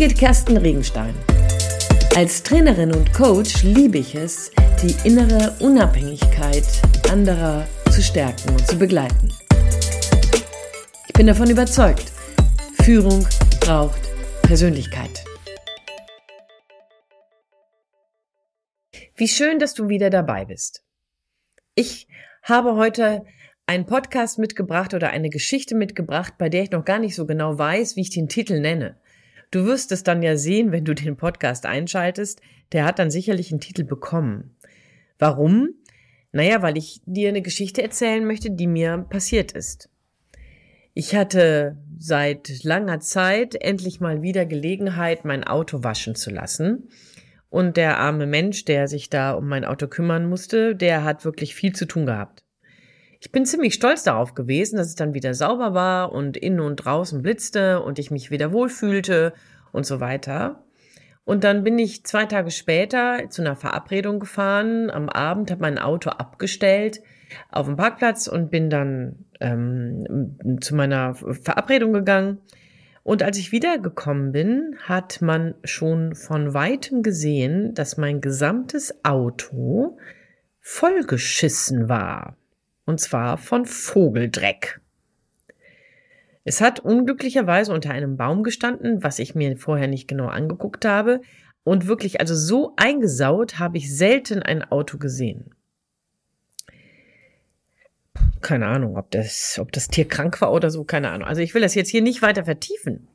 Birgit Kersten Regenstein. Als Trainerin und Coach liebe ich es, die innere Unabhängigkeit anderer zu stärken und zu begleiten. Ich bin davon überzeugt, Führung braucht Persönlichkeit. Wie schön, dass du wieder dabei bist. Ich habe heute einen Podcast mitgebracht oder eine Geschichte mitgebracht, bei der ich noch gar nicht so genau weiß, wie ich den Titel nenne. Du wirst es dann ja sehen, wenn du den Podcast einschaltest. Der hat dann sicherlich einen Titel bekommen. Warum? Naja, weil ich dir eine Geschichte erzählen möchte, die mir passiert ist. Ich hatte seit langer Zeit endlich mal wieder Gelegenheit, mein Auto waschen zu lassen. Und der arme Mensch, der sich da um mein Auto kümmern musste, der hat wirklich viel zu tun gehabt. Ich bin ziemlich stolz darauf gewesen, dass es dann wieder sauber war und innen und draußen blitzte und ich mich wieder wohlfühlte und so weiter. Und dann bin ich zwei Tage später zu einer Verabredung gefahren. Am Abend habe mein Auto abgestellt auf dem Parkplatz und bin dann ähm, zu meiner Verabredung gegangen. Und als ich wiedergekommen bin, hat man schon von weitem gesehen, dass mein gesamtes Auto vollgeschissen war. Und zwar von Vogeldreck. Es hat unglücklicherweise unter einem Baum gestanden, was ich mir vorher nicht genau angeguckt habe. Und wirklich, also so eingesaut habe ich selten ein Auto gesehen. Keine Ahnung, ob das, ob das Tier krank war oder so, keine Ahnung. Also ich will das jetzt hier nicht weiter vertiefen.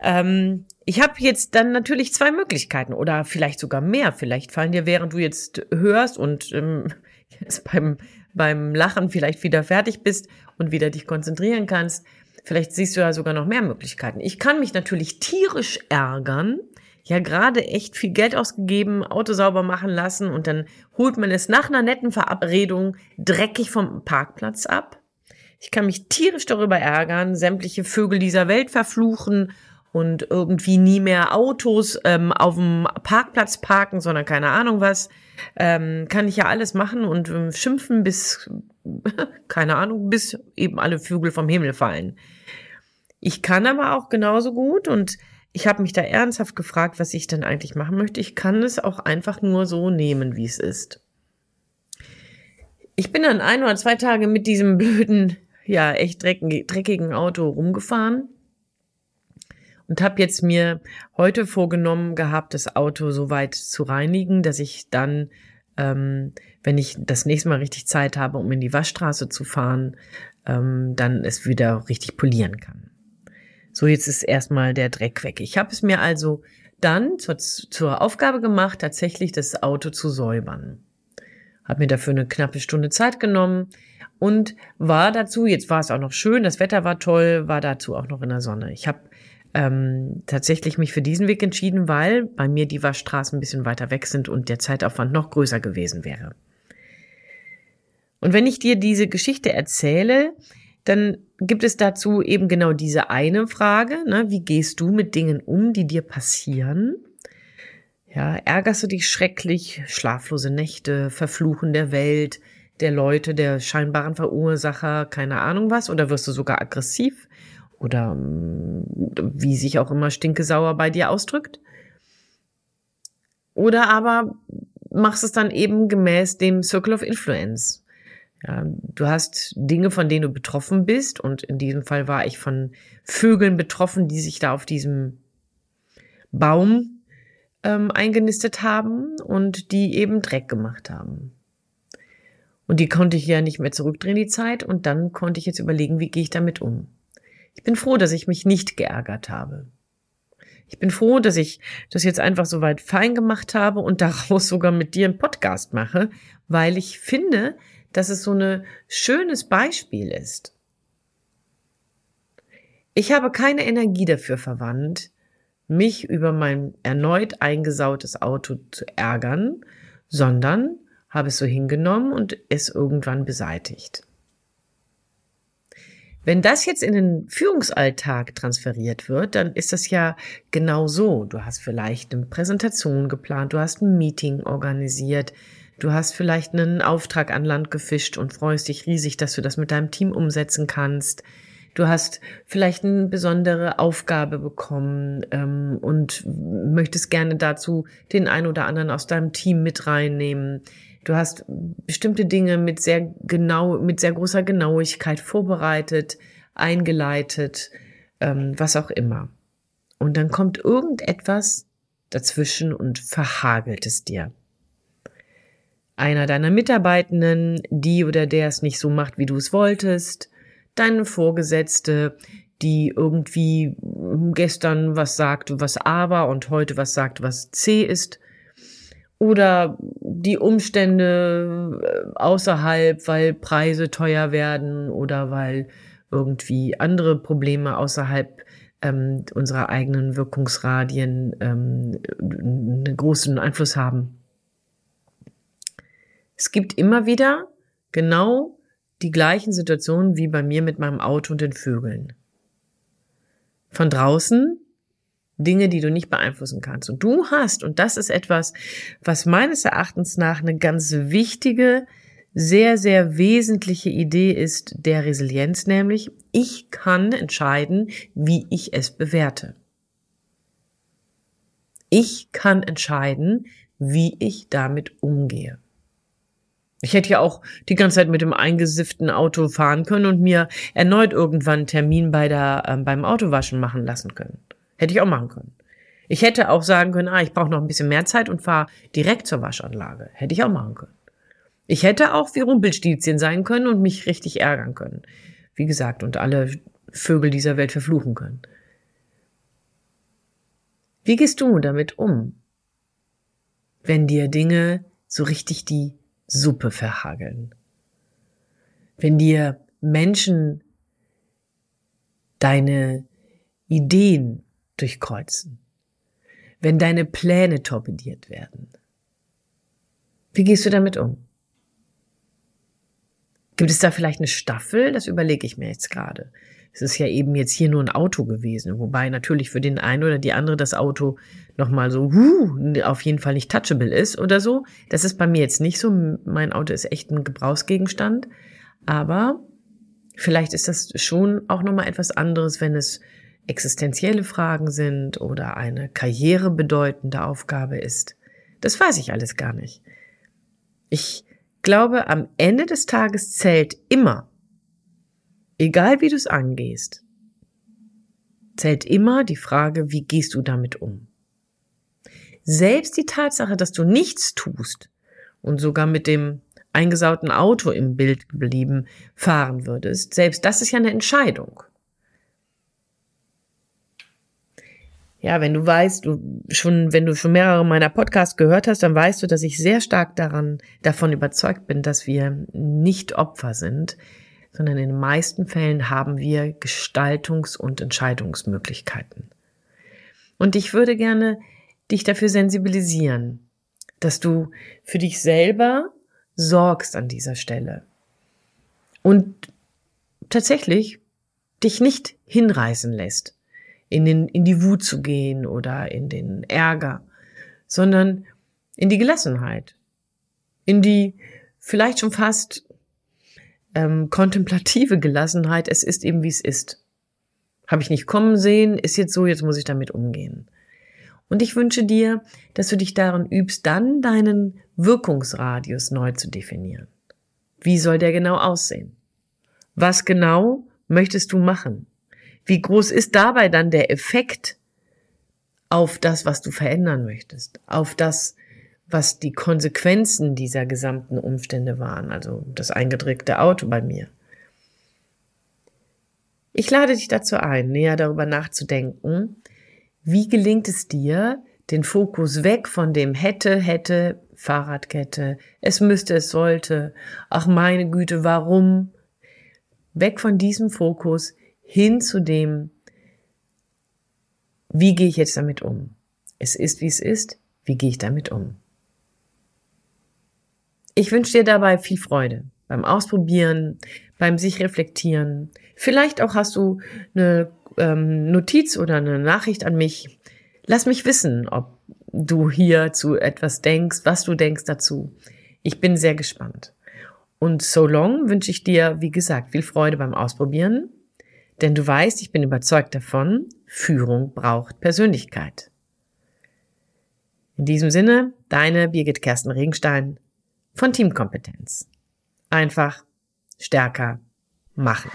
Ähm, ich habe jetzt dann natürlich zwei Möglichkeiten oder vielleicht sogar mehr. Vielleicht fallen dir, während du jetzt hörst und ähm, jetzt beim beim Lachen vielleicht wieder fertig bist und wieder dich konzentrieren kannst. Vielleicht siehst du ja sogar noch mehr Möglichkeiten. Ich kann mich natürlich tierisch ärgern. Ja, gerade echt viel Geld ausgegeben, Auto sauber machen lassen und dann holt man es nach einer netten Verabredung dreckig vom Parkplatz ab. Ich kann mich tierisch darüber ärgern, sämtliche Vögel dieser Welt verfluchen und irgendwie nie mehr Autos ähm, auf dem Parkplatz parken, sondern keine Ahnung was. Ähm, kann ich ja alles machen und ähm, schimpfen bis, keine Ahnung, bis eben alle Vögel vom Himmel fallen. Ich kann aber auch genauso gut und ich habe mich da ernsthaft gefragt, was ich denn eigentlich machen möchte. Ich kann es auch einfach nur so nehmen, wie es ist. Ich bin dann ein oder zwei Tage mit diesem blöden, ja, echt dreckigen Auto rumgefahren und habe jetzt mir heute vorgenommen gehabt, das Auto so weit zu reinigen, dass ich dann, ähm, wenn ich das nächste Mal richtig Zeit habe, um in die Waschstraße zu fahren, ähm, dann es wieder richtig polieren kann. So, jetzt ist erstmal der Dreck weg. Ich habe es mir also dann zur, zur Aufgabe gemacht, tatsächlich das Auto zu säubern. Habe mir dafür eine knappe Stunde Zeit genommen und war dazu, jetzt war es auch noch schön, das Wetter war toll, war dazu auch noch in der Sonne. Ich habe ähm, tatsächlich mich für diesen Weg entschieden, weil bei mir die Waschstraßen ein bisschen weiter weg sind und der Zeitaufwand noch größer gewesen wäre. Und wenn ich dir diese Geschichte erzähle, dann gibt es dazu eben genau diese eine Frage, ne? wie gehst du mit Dingen um, die dir passieren? Ja, ärgerst du dich schrecklich, schlaflose Nächte, Verfluchen der Welt, der Leute, der scheinbaren Verursacher, keine Ahnung was, oder wirst du sogar aggressiv? Oder mm, wie sich auch immer stinkesauer bei dir ausdrückt. Oder aber machst es dann eben gemäß dem Circle of Influence. Ja, du hast Dinge, von denen du betroffen bist und in diesem Fall war ich von Vögeln betroffen, die sich da auf diesem Baum ähm, eingenistet haben und die eben Dreck gemacht haben. Und die konnte ich ja nicht mehr zurückdrehen, die Zeit, und dann konnte ich jetzt überlegen, wie gehe ich damit um. Ich bin froh, dass ich mich nicht geärgert habe. Ich bin froh, dass ich das jetzt einfach so weit fein gemacht habe und daraus sogar mit dir einen Podcast mache, weil ich finde, dass es so ein schönes Beispiel ist. Ich habe keine Energie dafür verwandt, mich über mein erneut eingesautes Auto zu ärgern, sondern habe es so hingenommen und es irgendwann beseitigt. Wenn das jetzt in den Führungsalltag transferiert wird, dann ist das ja genau so. Du hast vielleicht eine Präsentation geplant, du hast ein Meeting organisiert, du hast vielleicht einen Auftrag an Land gefischt und freust dich riesig, dass du das mit deinem Team umsetzen kannst. Du hast vielleicht eine besondere Aufgabe bekommen ähm, und möchtest gerne dazu den einen oder anderen aus deinem Team mit reinnehmen. Du hast bestimmte Dinge mit sehr genau, mit sehr großer Genauigkeit vorbereitet, eingeleitet, ähm, was auch immer. Und dann kommt irgendetwas dazwischen und verhagelt es dir. Einer deiner Mitarbeitenden, die oder der es nicht so macht, wie du es wolltest, deine Vorgesetzte, die irgendwie gestern was sagt, was A war und heute was sagt, was C ist, oder die Umstände äh, außerhalb, weil Preise teuer werden oder weil irgendwie andere Probleme außerhalb ähm, unserer eigenen Wirkungsradien ähm, einen großen Einfluss haben. Es gibt immer wieder genau die gleichen Situationen wie bei mir mit meinem Auto und den Vögeln. Von draußen Dinge, die du nicht beeinflussen kannst. Und du hast, und das ist etwas, was meines Erachtens nach eine ganz wichtige, sehr, sehr wesentliche Idee ist der Resilienz, nämlich ich kann entscheiden, wie ich es bewerte. Ich kann entscheiden, wie ich damit umgehe. Ich hätte ja auch die ganze Zeit mit dem eingesifften Auto fahren können und mir erneut irgendwann einen Termin bei der, äh, beim Autowaschen machen lassen können. Hätte ich auch machen können. Ich hätte auch sagen können, ah, ich brauche noch ein bisschen mehr Zeit und fahre direkt zur Waschanlage. Hätte ich auch machen können. Ich hätte auch wie Rumpelstilzchen sein können und mich richtig ärgern können. Wie gesagt, und alle Vögel dieser Welt verfluchen können. Wie gehst du damit um, wenn dir Dinge so richtig die Suppe verhageln? Wenn dir Menschen deine Ideen durchkreuzen, wenn deine Pläne torpediert werden. Wie gehst du damit um? Gibt es da vielleicht eine Staffel? Das überlege ich mir jetzt gerade. Es ist ja eben jetzt hier nur ein Auto gewesen, wobei natürlich für den einen oder die andere das Auto nochmal so, huh, auf jeden Fall nicht touchable ist oder so. Das ist bei mir jetzt nicht so. Mein Auto ist echt ein Gebrauchsgegenstand. Aber vielleicht ist das schon auch nochmal etwas anderes, wenn es existenzielle Fragen sind oder eine karrierebedeutende Aufgabe ist. Das weiß ich alles gar nicht. Ich glaube, am Ende des Tages zählt immer, egal wie du es angehst, zählt immer die Frage, wie gehst du damit um? Selbst die Tatsache, dass du nichts tust und sogar mit dem eingesauten Auto im Bild geblieben fahren würdest, selbst das ist ja eine Entscheidung. Ja, wenn du weißt, du schon, wenn du schon mehrere meiner Podcasts gehört hast, dann weißt du, dass ich sehr stark daran, davon überzeugt bin, dass wir nicht Opfer sind, sondern in den meisten Fällen haben wir Gestaltungs- und Entscheidungsmöglichkeiten. Und ich würde gerne dich dafür sensibilisieren, dass du für dich selber sorgst an dieser Stelle und tatsächlich dich nicht hinreißen lässt in, den, in die Wut zu gehen oder in den Ärger, sondern in die Gelassenheit, in die vielleicht schon fast ähm, kontemplative Gelassenheit. Es ist eben, wie es ist. Habe ich nicht kommen sehen, ist jetzt so, jetzt muss ich damit umgehen. Und ich wünsche dir, dass du dich darin übst, dann deinen Wirkungsradius neu zu definieren. Wie soll der genau aussehen? Was genau möchtest du machen? Wie groß ist dabei dann der Effekt auf das, was du verändern möchtest, auf das, was die Konsequenzen dieser gesamten Umstände waren, also das eingedrückte Auto bei mir. Ich lade dich dazu ein, näher darüber nachzudenken, wie gelingt es dir, den Fokus weg von dem hätte, hätte, Fahrradkette, es müsste, es sollte, ach meine Güte, warum, weg von diesem Fokus hin zu dem, wie gehe ich jetzt damit um? Es ist, wie es ist. Wie gehe ich damit um? Ich wünsche dir dabei viel Freude beim Ausprobieren, beim sich reflektieren. Vielleicht auch hast du eine ähm, Notiz oder eine Nachricht an mich. Lass mich wissen, ob du hier zu etwas denkst, was du denkst dazu. Ich bin sehr gespannt. Und so long wünsche ich dir, wie gesagt, viel Freude beim Ausprobieren Denn du weißt, ich bin überzeugt davon, Führung braucht Persönlichkeit. In diesem Sinne, deine Birgit Kersten Regenstein von Teamkompetenz. Einfach stärker machen.